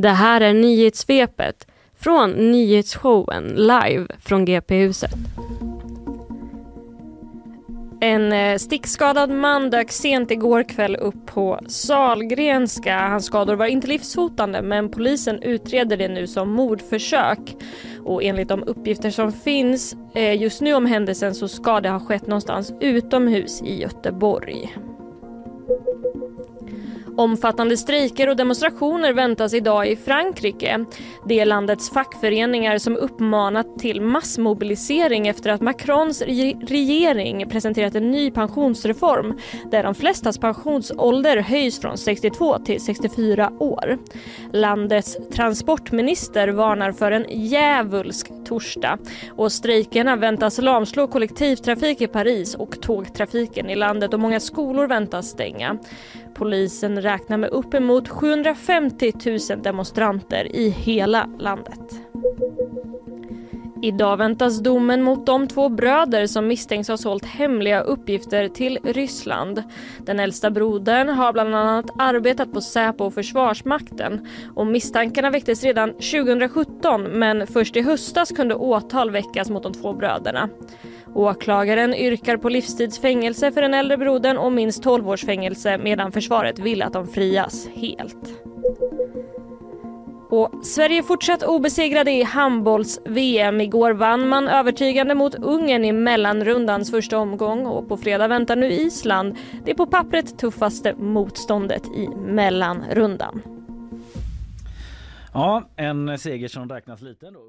Det här är nyhetssvepet från nyhetsshowen live från GP-huset. En eh, stickskadad man dök sent igår kväll upp på Salgrenska. Hans skador var inte livshotande men polisen utreder det nu som mordförsök. Och enligt de uppgifter som finns eh, just nu om händelsen så ska det ha skett någonstans utomhus i Göteborg. Omfattande strejker och demonstrationer väntas idag i Frankrike. Det är landets fackföreningar som uppmanat till massmobilisering efter att Macrons regering presenterat en ny pensionsreform där de flestas pensionsålder höjs från 62 till 64 år. Landets transportminister varnar för en djävulsk torsdag och strejkerna väntas lamslå kollektivtrafik i Paris och tågtrafiken i landet och många skolor väntas stänga. Polisen räknar med uppemot 750 000 demonstranter i hela landet. Idag väntas domen mot de två bröder som misstänks ha sålt hemliga uppgifter till Ryssland. Den äldsta brodern har bland annat arbetat på Säpo och Försvarsmakten och misstankarna väcktes redan 2017 men först i höstas kunde åtal väckas mot de två bröderna. Åklagaren yrkar på livstidsfängelse för den äldre brodern och minst 12 års fängelse medan försvaret vill att de frias helt. Och Sverige fortsatt obesegrade i handbolls-VM. Igår vann man övertygande mot Ungern i mellanrundans första omgång och på fredag väntar nu Island. Det är på pappret tuffaste motståndet i mellanrundan. Ja, en seger som räknas lite ändå.